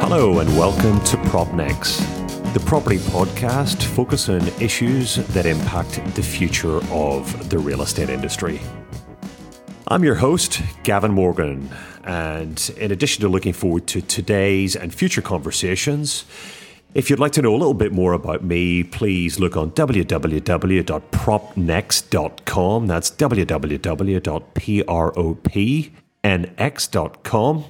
Hello and welcome to PropNex, the property podcast focused on issues that impact the future of the real estate industry. I'm your host, Gavin Morgan, and in addition to looking forward to today's and future conversations, if you'd like to know a little bit more about me, please look on www.propnex.com. That's www.propnx.com.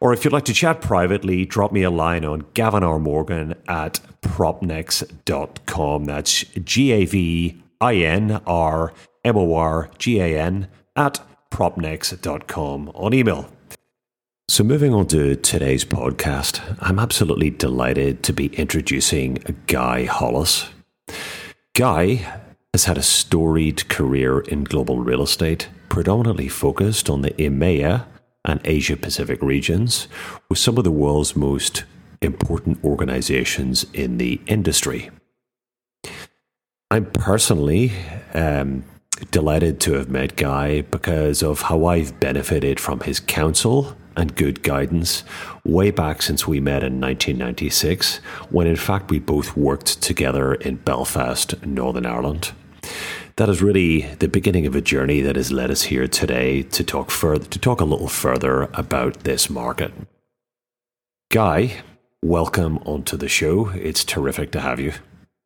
Or if you'd like to chat privately, drop me a line on Gavin R. Morgan at propnex.com. That's G A V I N R M O R G A N at propnex.com on email. So, moving on to today's podcast, I'm absolutely delighted to be introducing Guy Hollis. Guy has had a storied career in global real estate, predominantly focused on the EMEA and Asia Pacific regions, with some of the world's most important organizations in the industry. I'm personally um, delighted to have met Guy because of how I've benefited from his counsel and good guidance way back since we met in 1996, when in fact we both worked together in Belfast, Northern Ireland. That is really the beginning of a journey that has led us here today to talk further, to talk a little further about this market. Guy, welcome onto the show. It's terrific to have you.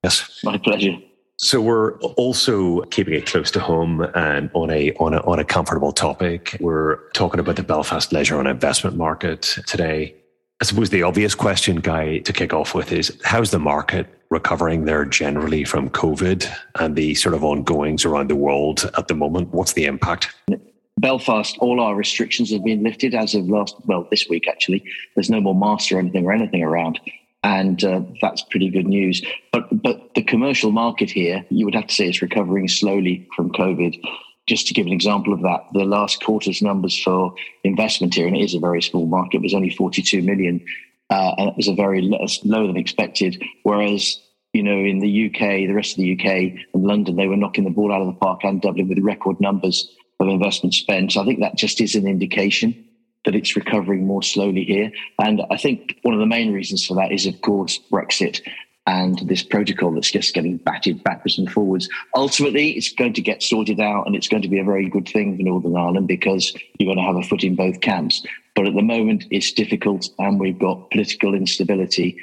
Yes, my pleasure. So we're also keeping it close to home and on a on a on a comfortable topic. We're talking about the Belfast leisure and investment market today. I suppose the obvious question, Guy, to kick off with is how's the market recovering there generally from COVID and the sort of ongoings around the world at the moment? What's the impact? Belfast, all our restrictions have been lifted as of last, well, this week actually. There's no more masks or anything or anything around and uh, that's pretty good news. But but the commercial market here, you would have to say, is recovering slowly from COVID. Just to give an example of that, the last quarter's numbers for investment here, and it is a very small market, was only 42 million, uh, and it was a very lower than expected. Whereas you know, in the UK, the rest of the UK and London, they were knocking the ball out of the park and Dublin with record numbers of investment spent. So I think that just is an indication that it's recovering more slowly here. And I think one of the main reasons for that is, of course, Brexit and this protocol that's just getting batted backwards and forwards. Ultimately, it's going to get sorted out and it's going to be a very good thing for Northern Ireland because you're going to have a foot in both camps. But at the moment, it's difficult and we've got political instability.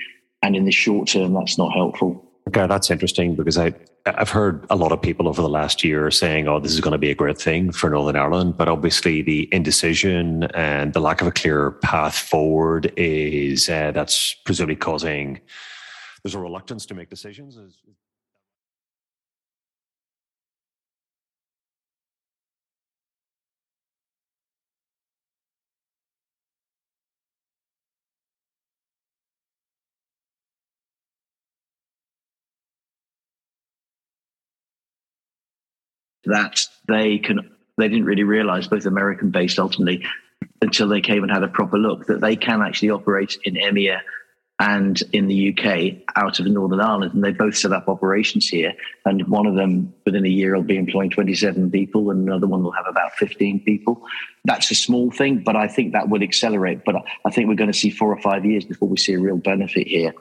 And in the short term, that's not helpful. Okay, that's interesting because I I've heard a lot of people over the last year saying, "Oh, this is going to be a great thing for Northern Ireland," but obviously the indecision and the lack of a clear path forward is uh, that's presumably causing there's a reluctance to make decisions. that they can they didn't really realize both American based ultimately until they came and had a proper look that they can actually operate in EMEA and in the UK out of Northern Ireland. And they both set up operations here. And one of them within a year will be employing 27 people and another one will have about 15 people. That's a small thing, but I think that will accelerate. But I think we're going to see four or five years before we see a real benefit here.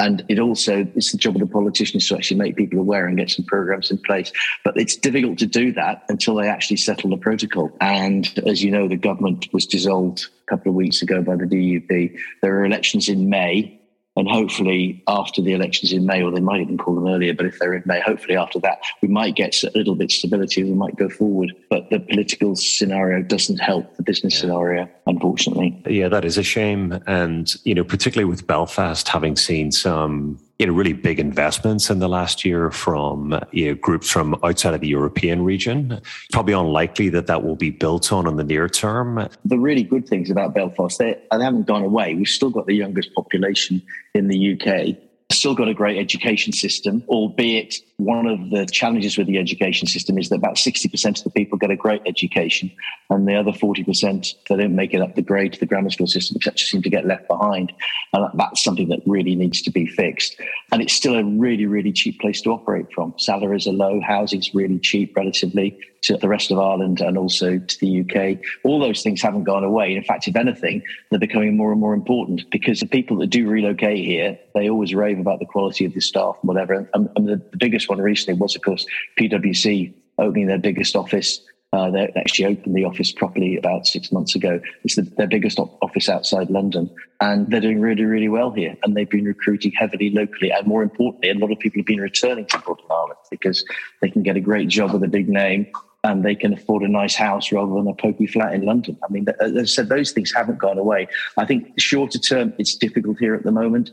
And it also, it's the job of the politicians to actually make people aware and get some programs in place. But it's difficult to do that until they actually settle the protocol. And as you know, the government was dissolved a couple of weeks ago by the DUP. There are elections in May. And hopefully, after the elections in May, or they might even call them earlier, but if they're in May, hopefully after that, we might get a little bit stability. We might go forward. But the political scenario doesn't help the business yeah. scenario, unfortunately. Yeah, that is a shame. And, you know, particularly with Belfast having seen some you know, really big investments in the last year from you know, groups from outside of the European region. Probably unlikely that that will be built on in the near term. The really good things about Belfast, they, they haven't gone away. We've still got the youngest population in the UK still got a great education system, albeit one of the challenges with the education system is that about 60% of the people get a great education and the other 40% they don't make it up the grade to the grammar school system, etc., seem to get left behind. And that's something that really needs to be fixed. And it's still a really, really cheap place to operate from. Salaries are low, housing's really cheap relatively to the rest of Ireland and also to the UK. All those things haven't gone away. In fact, if anything, they're becoming more and more important because the people that do relocate here, they always rave about the quality of the staff and whatever. And, and the, the biggest one recently was, of course, PwC opening their biggest office uh, they actually opened the office properly about six months ago. It's the, their biggest office outside London. And they're doing really, really well here. And they've been recruiting heavily locally. And more importantly, a lot of people have been returning to Northern Ireland because they can get a great job with a big name and they can afford a nice house rather than a pokey flat in London. I mean, as I said, those things haven't gone away. I think shorter term, it's difficult here at the moment.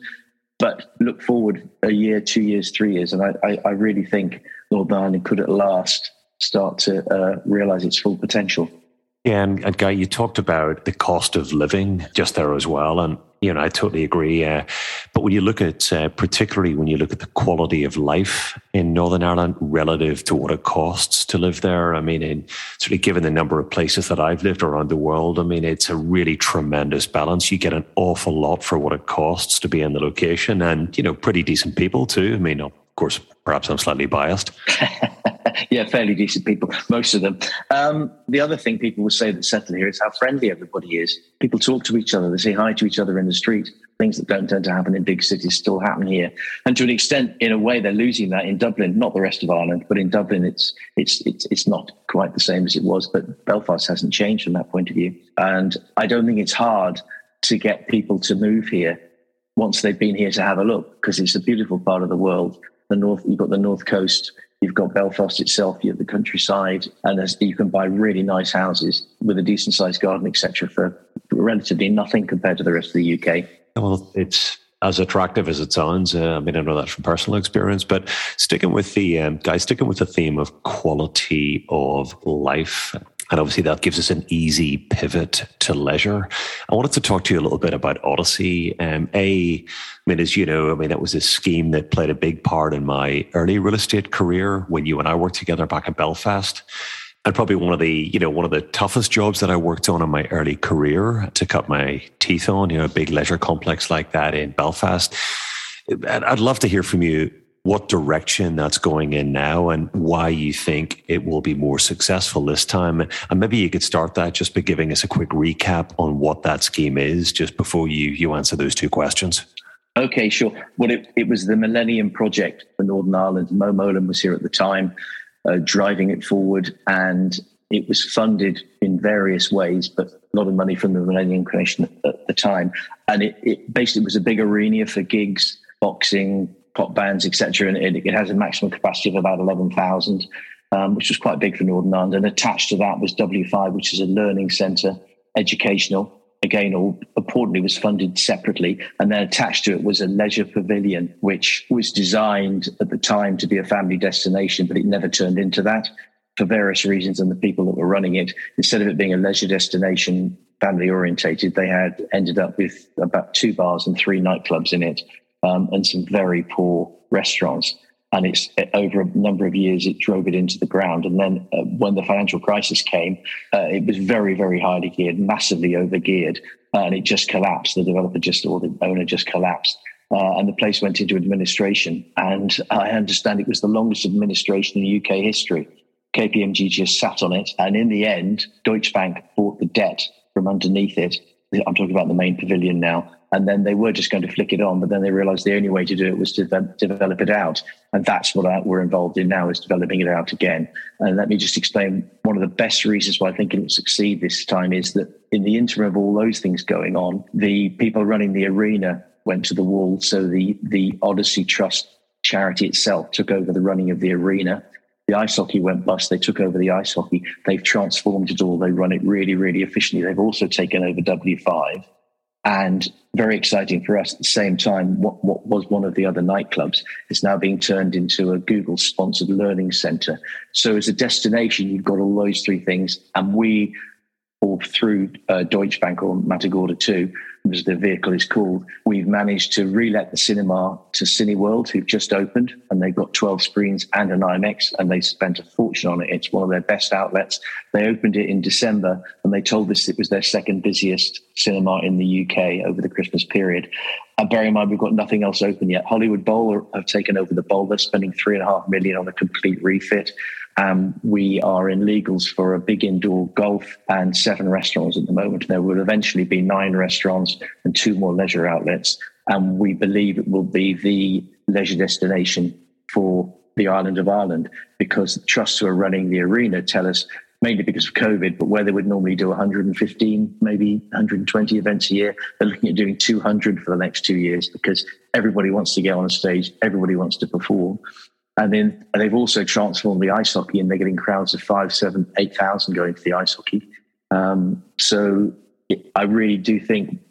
But look forward a year, two years, three years, and I, I, I really think Northern Ireland could at last start to uh, realize its full potential. Yeah, and, and, Guy, you talked about the cost of living just there as well, and you know I totally agree. Uh, but when you look at, uh, particularly when you look at the quality of life in Northern Ireland relative to what it costs to live there, I mean, in sort of given the number of places that I've lived around the world, I mean, it's a really tremendous balance. You get an awful lot for what it costs to be in the location, and you know, pretty decent people too. I mean, of course, perhaps I'm slightly biased. yeah, fairly decent people, most of them. Um, the other thing people will say that settle here is how friendly everybody is. People talk to each other, they say hi to each other in the street. Things that don't tend to happen in big cities still happen here, and to an extent, in a way, they're losing that in Dublin. Not the rest of Ireland, but in Dublin, it's it's it's it's not quite the same as it was. But Belfast hasn't changed from that point of view, and I don't think it's hard to get people to move here once they've been here to have a look because it's a beautiful part of the world. The north, you've got the north coast You've got Belfast itself, you have the countryside, and you can buy really nice houses with a decent sized garden, etc., for relatively nothing compared to the rest of the UK. Well, it's as attractive as it sounds. Uh, I mean, I know that from personal experience, but sticking with the um, guys, sticking with the theme of quality of life. And obviously, that gives us an easy pivot to leisure. I wanted to talk to you a little bit about Odyssey. Um, a, I mean, as you know, I mean, that was a scheme that played a big part in my early real estate career when you and I worked together back in Belfast. And probably one of the, you know, one of the toughest jobs that I worked on in my early career to cut my teeth on, you know, a big leisure complex like that in Belfast. I'd love to hear from you what direction that's going in now and why you think it will be more successful this time. And maybe you could start that just by giving us a quick recap on what that scheme is just before you, you answer those two questions. Okay, sure. Well, it, it was the Millennium Project for Northern Ireland. Mo Mowlam was here at the time, uh, driving it forward, and it was funded in various ways, but a lot of money from the Millennium Commission at the time. And it, it basically was a big arena for gigs, boxing, pop bands, etc. And it, it, has a maximum capacity of about 11,000, um, which was quite big for Northern Ireland. And attached to that was W5, which is a learning centre, educational. Again, all importantly, was funded separately. And then attached to it was a leisure pavilion, which was designed at the time to be a family destination, but it never turned into that for various reasons. And the people that were running it, instead of it being a leisure destination, family orientated, they had ended up with about two bars and three nightclubs in it um, and some very poor restaurants. And it's over a number of years, it drove it into the ground. And then uh, when the financial crisis came, uh, it was very, very highly geared, massively over geared, uh, and it just collapsed. The developer just, or the owner just collapsed. Uh, and the place went into administration. And I understand it was the longest administration in UK history. KPMG just sat on it. And in the end, Deutsche Bank bought the debt from underneath it. I'm talking about the main pavilion now and then they were just going to flick it on, but then they realized the only way to do it was to develop it out. And that's what uh, we're involved in now is developing it out again. And let me just explain one of the best reasons why I think it will succeed this time is that in the interim of all those things going on, the people running the arena went to the wall. So the, the Odyssey Trust charity itself took over the running of the arena. The ice hockey went bust. They took over the ice hockey. They've transformed it all. They run it really, really efficiently. They've also taken over W5 and very exciting for us at the same time, what, what was one of the other nightclubs is now being turned into a Google sponsored learning center. So, as a destination, you've got all those three things. And we, or through uh, Deutsche Bank or Matagorda too, as the vehicle is called, we've managed to relet the cinema to Cineworld, who've just opened, and they've got 12 screens and an IMAX, and they spent a fortune on it. It's one of their best outlets. They opened it in December, and they told us it was their second busiest cinema in the UK over the Christmas period. And bear in mind, we've got nothing else open yet. Hollywood Bowl have taken over the bowl. They're spending three and a half million on a complete refit. Um, we are in legals for a big indoor golf and seven restaurants at the moment. There will eventually be nine restaurants and two more leisure outlets. And we believe it will be the leisure destination for the island of Ireland because the trusts who are running the arena tell us mainly because of COVID, but where they would normally do 115, maybe 120 events a year, they're looking at doing 200 for the next two years because everybody wants to get on a stage, everybody wants to perform. And then they've also transformed the ice hockey, and they're getting crowds of five, seven, eight thousand going to the ice hockey. Um, so it, I really do think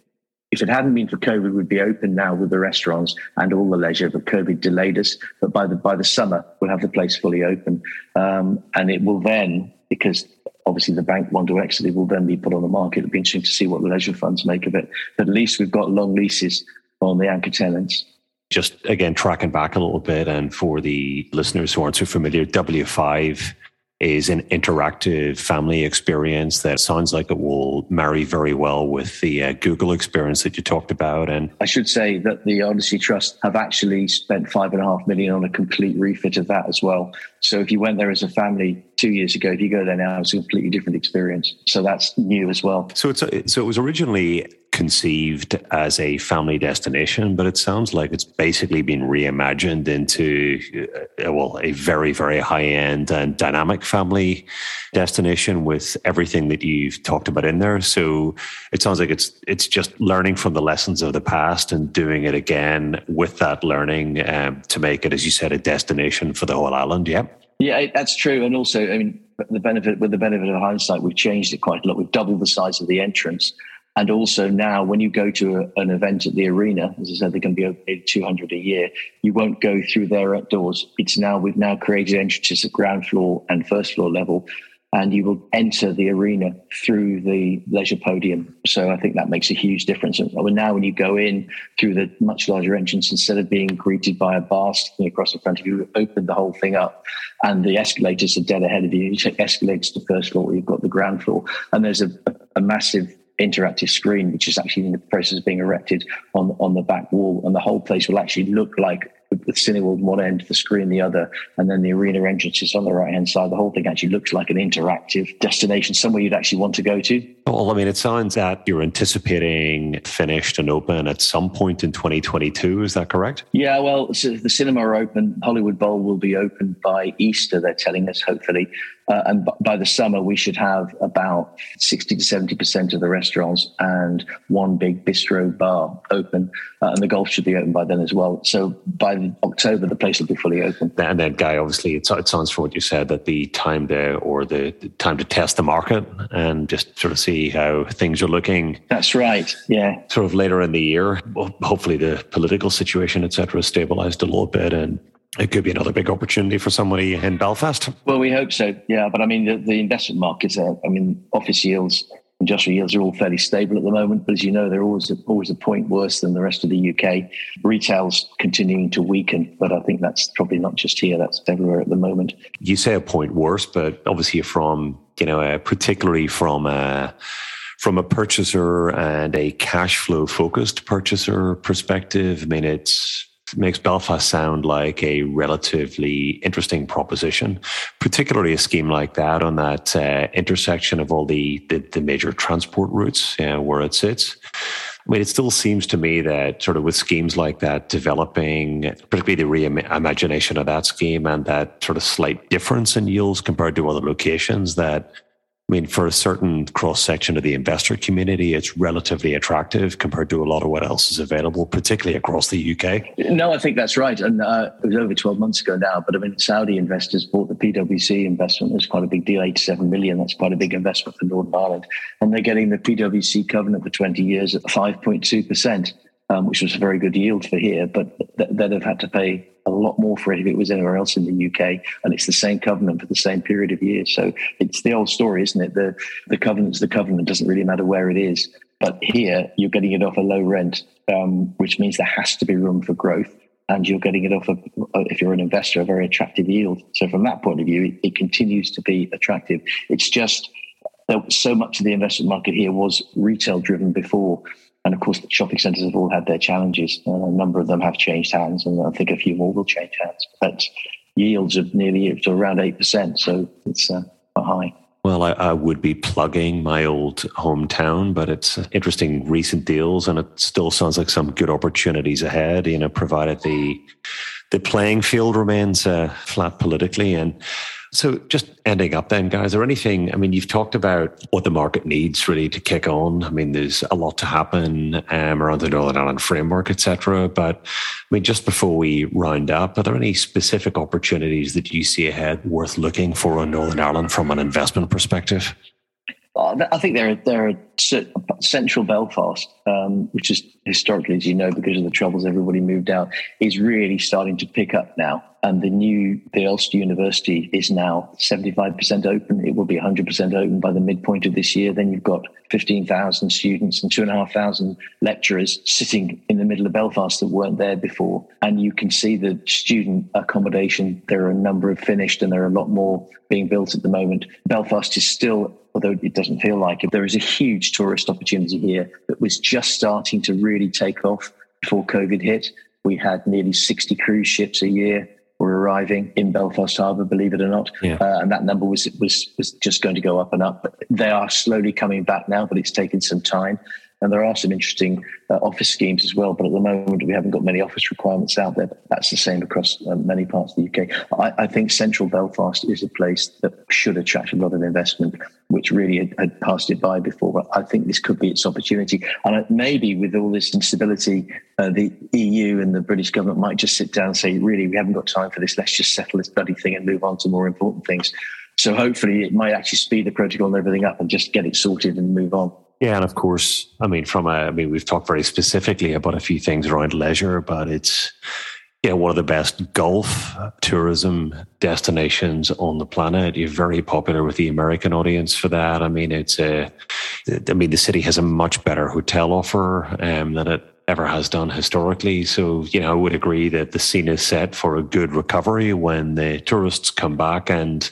if it hadn't been for COVID, we'd be open now with the restaurants and all the leisure. But COVID delayed us. But by the by the summer, we'll have the place fully open, um, and it will then because obviously the bank want to exit, it will then be put on the market. It'll be interesting to see what the leisure funds make of it. But at least we've got long leases on the anchor tenants just again tracking back a little bit and for the listeners who aren't so familiar w5 is an interactive family experience that sounds like it will marry very well with the uh, Google experience that you talked about. And I should say that the Odyssey Trust have actually spent five and a half million on a complete refit of that as well. So if you went there as a family two years ago, if you go there now, it's a completely different experience. So that's new as well. So it's a, so it was originally conceived as a family destination, but it sounds like it's basically been reimagined into uh, well a very very high end and dynamic family destination with everything that you've talked about in there. So it sounds like it's it's just learning from the lessons of the past and doing it again with that learning um, to make it, as you said, a destination for the whole island. Yeah. Yeah, that's true. And also, I mean, the benefit with the benefit of hindsight, we've changed it quite a lot. We've doubled the size of the entrance. And also now, when you go to a, an event at the arena, as I said, they can be open 200 a year. You won't go through their doors. It's now we've now created entrances at ground floor and first floor level, and you will enter the arena through the leisure podium. So I think that makes a huge difference. And now, when you go in through the much larger entrance, instead of being greeted by a bar sticking across the front of you, open the whole thing up, and the escalators are dead ahead of you. You take escalators to first floor, you've got the ground floor, and there's a, a massive interactive screen, which is actually in the process of being erected on on the back wall, and the whole place will actually look like with Cineworld one end, the screen the other, and then the arena entrance is on the right hand side. The whole thing actually looks like an interactive destination, somewhere you'd actually want to go to. Well, I mean, it sounds that you're anticipating finished and open at some point in 2022. Is that correct? Yeah, well, so the cinema are open. Hollywood Bowl will be open by Easter, they're telling us, hopefully. Uh, and b- by the summer, we should have about 60 to 70% of the restaurants and one big bistro bar open. Uh, and the golf should be open by then as well. So by October, the place will be fully open. And then, Guy, obviously, it, it sounds from what you said that the time to, or the, the time to test the market and just sort of see how things are looking. That's right. Yeah. Sort of later in the year, well, hopefully the political situation, etc., cetera, stabilized a little bit and it could be another big opportunity for somebody in Belfast. Well, we hope so. Yeah, but I mean, the, the investment markets. Are, I mean, office yields, industrial yields are all fairly stable at the moment. But as you know, they're always always a point worse than the rest of the UK. Retail's continuing to weaken, but I think that's probably not just here. That's everywhere at the moment. You say a point worse, but obviously from you know, uh, particularly from. Uh, from a purchaser and a cash flow focused purchaser perspective, I mean, it's makes Belfast sound like a relatively interesting proposition, particularly a scheme like that on that uh, intersection of all the, the, the major transport routes uh, where it sits. I mean, it still seems to me that sort of with schemes like that developing, particularly the reimagination of that scheme and that sort of slight difference in yields compared to other locations, that I mean, for a certain cross section of the investor community, it's relatively attractive compared to a lot of what else is available, particularly across the UK. No, I think that's right. And uh, it was over 12 months ago now, but I mean, Saudi investors bought the PwC investment. It's quite a big deal, 87 million. That's quite a big investment for Northern Ireland. And they're getting the PwC covenant for 20 years at 5.2%. Um, which was a very good yield for here, but th- they'd have had to pay a lot more for it if it was anywhere else in the UK. And it's the same covenant for the same period of years. So it's the old story, isn't it? The the covenant's the covenant. Doesn't really matter where it is. But here, you're getting it off a low rent, um, which means there has to be room for growth. And you're getting it off, a, if you're an investor, a very attractive yield. So, from that point of view, it, it continues to be attractive. It's just so much of the investment market here was retail driven before. And of course, the shopping centres have all had their challenges. Uh, a number of them have changed hands, and I think a few more will change hands. But yields are nearly to around 8%. So, it's uh, high. Well, I, I, would be plugging my old hometown, but it's interesting recent deals, and it still sounds like some good opportunities ahead. You know, provided the the playing field remains uh, flat politically, and so, just ending up then, guys, or anything? I mean, you've talked about what the market needs really to kick on. I mean, there's a lot to happen um, around the Northern Ireland framework, etc. But I mean, just before we round up, are there any specific opportunities that you see ahead worth looking for on Northern Ireland from an investment perspective? I think there are, they're central Belfast, um, which is historically, as you know, because of the troubles, everybody moved out, is really starting to pick up now. And the new the Ulster University is now seventy five percent open. It will be one hundred percent open by the midpoint of this year. Then you've got fifteen thousand students and two and a half thousand lecturers sitting in the middle of Belfast that weren't there before. And you can see the student accommodation. There are a number of finished, and there are a lot more being built at the moment. Belfast is still although it doesn't feel like it. There is a huge tourist opportunity here that was just starting to really take off before COVID hit. We had nearly 60 cruise ships a year were arriving in Belfast Harbour, believe it or not, yeah. uh, and that number was was was just going to go up and up. But they are slowly coming back now, but it's taken some time. And there are some interesting uh, office schemes as well, but at the moment we haven't got many office requirements out there. That's the same across uh, many parts of the UK. I, I, think central Belfast is a place that should attract a lot of investment, which really had, had passed it by before. But I think this could be its opportunity. And maybe with all this instability, uh, the EU and the British government might just sit down and say, really, we haven't got time for this. Let's just settle this bloody thing and move on to more important things. So hopefully it might actually speed the protocol and everything up and just get it sorted and move on. Yeah, and of course, I mean, from a, I mean, we've talked very specifically about a few things around leisure, but it's yeah, one of the best golf tourism destinations on the planet. You're very popular with the American audience for that. I mean, it's a, I mean, the city has a much better hotel offer um, than it ever has done historically. So, you know, I would agree that the scene is set for a good recovery when the tourists come back and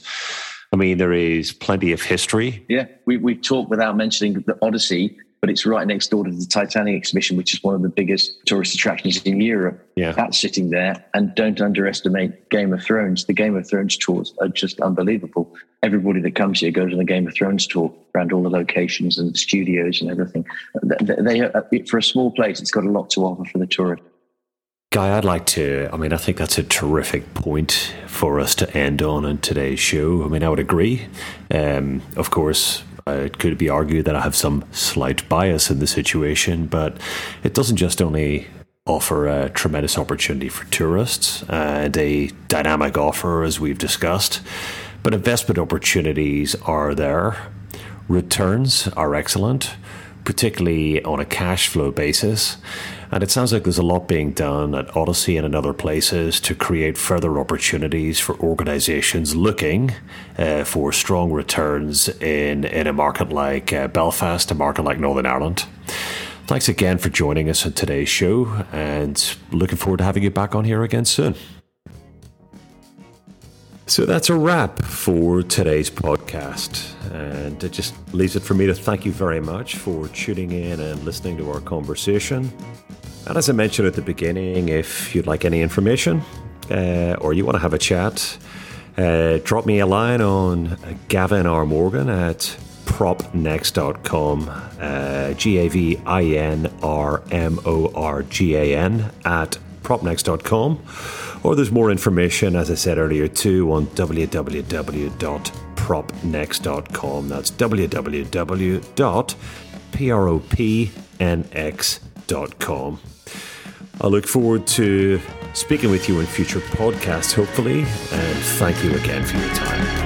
I mean, there is plenty of history. Yeah, we, we talked without mentioning the Odyssey, but it's right next door to the Titanic exhibition, which is one of the biggest tourist attractions in Europe. Yeah. That's sitting there. And don't underestimate Game of Thrones. The Game of Thrones tours are just unbelievable. Everybody that comes here goes on the Game of Thrones tour around all the locations and the studios and everything. They, they, for a small place, it's got a lot to offer for the tourist. Guy, I'd like to. I mean, I think that's a terrific point for us to end on in today's show. I mean, I would agree. Um, of course, it could be argued that I have some slight bias in the situation, but it doesn't just only offer a tremendous opportunity for tourists and a dynamic offer, as we've discussed, but investment opportunities are there. Returns are excellent, particularly on a cash flow basis. And it sounds like there's a lot being done at Odyssey and in other places to create further opportunities for organisations looking uh, for strong returns in, in a market like uh, Belfast, a market like Northern Ireland. Thanks again for joining us on today's show and looking forward to having you back on here again soon. So that's a wrap for today's podcast. And it just leaves it for me to thank you very much for tuning in and listening to our conversation. And as I mentioned at the beginning, if you'd like any information uh, or you want to have a chat, uh, drop me a line on Gavin R. Morgan at propnex.com, uh, G A V I N R M O R G A N at propnex.com. Or there's more information, as I said earlier, too, on www.propnex.com. That's www.propnx.com. I look forward to speaking with you in future podcasts, hopefully, and thank you again for your time.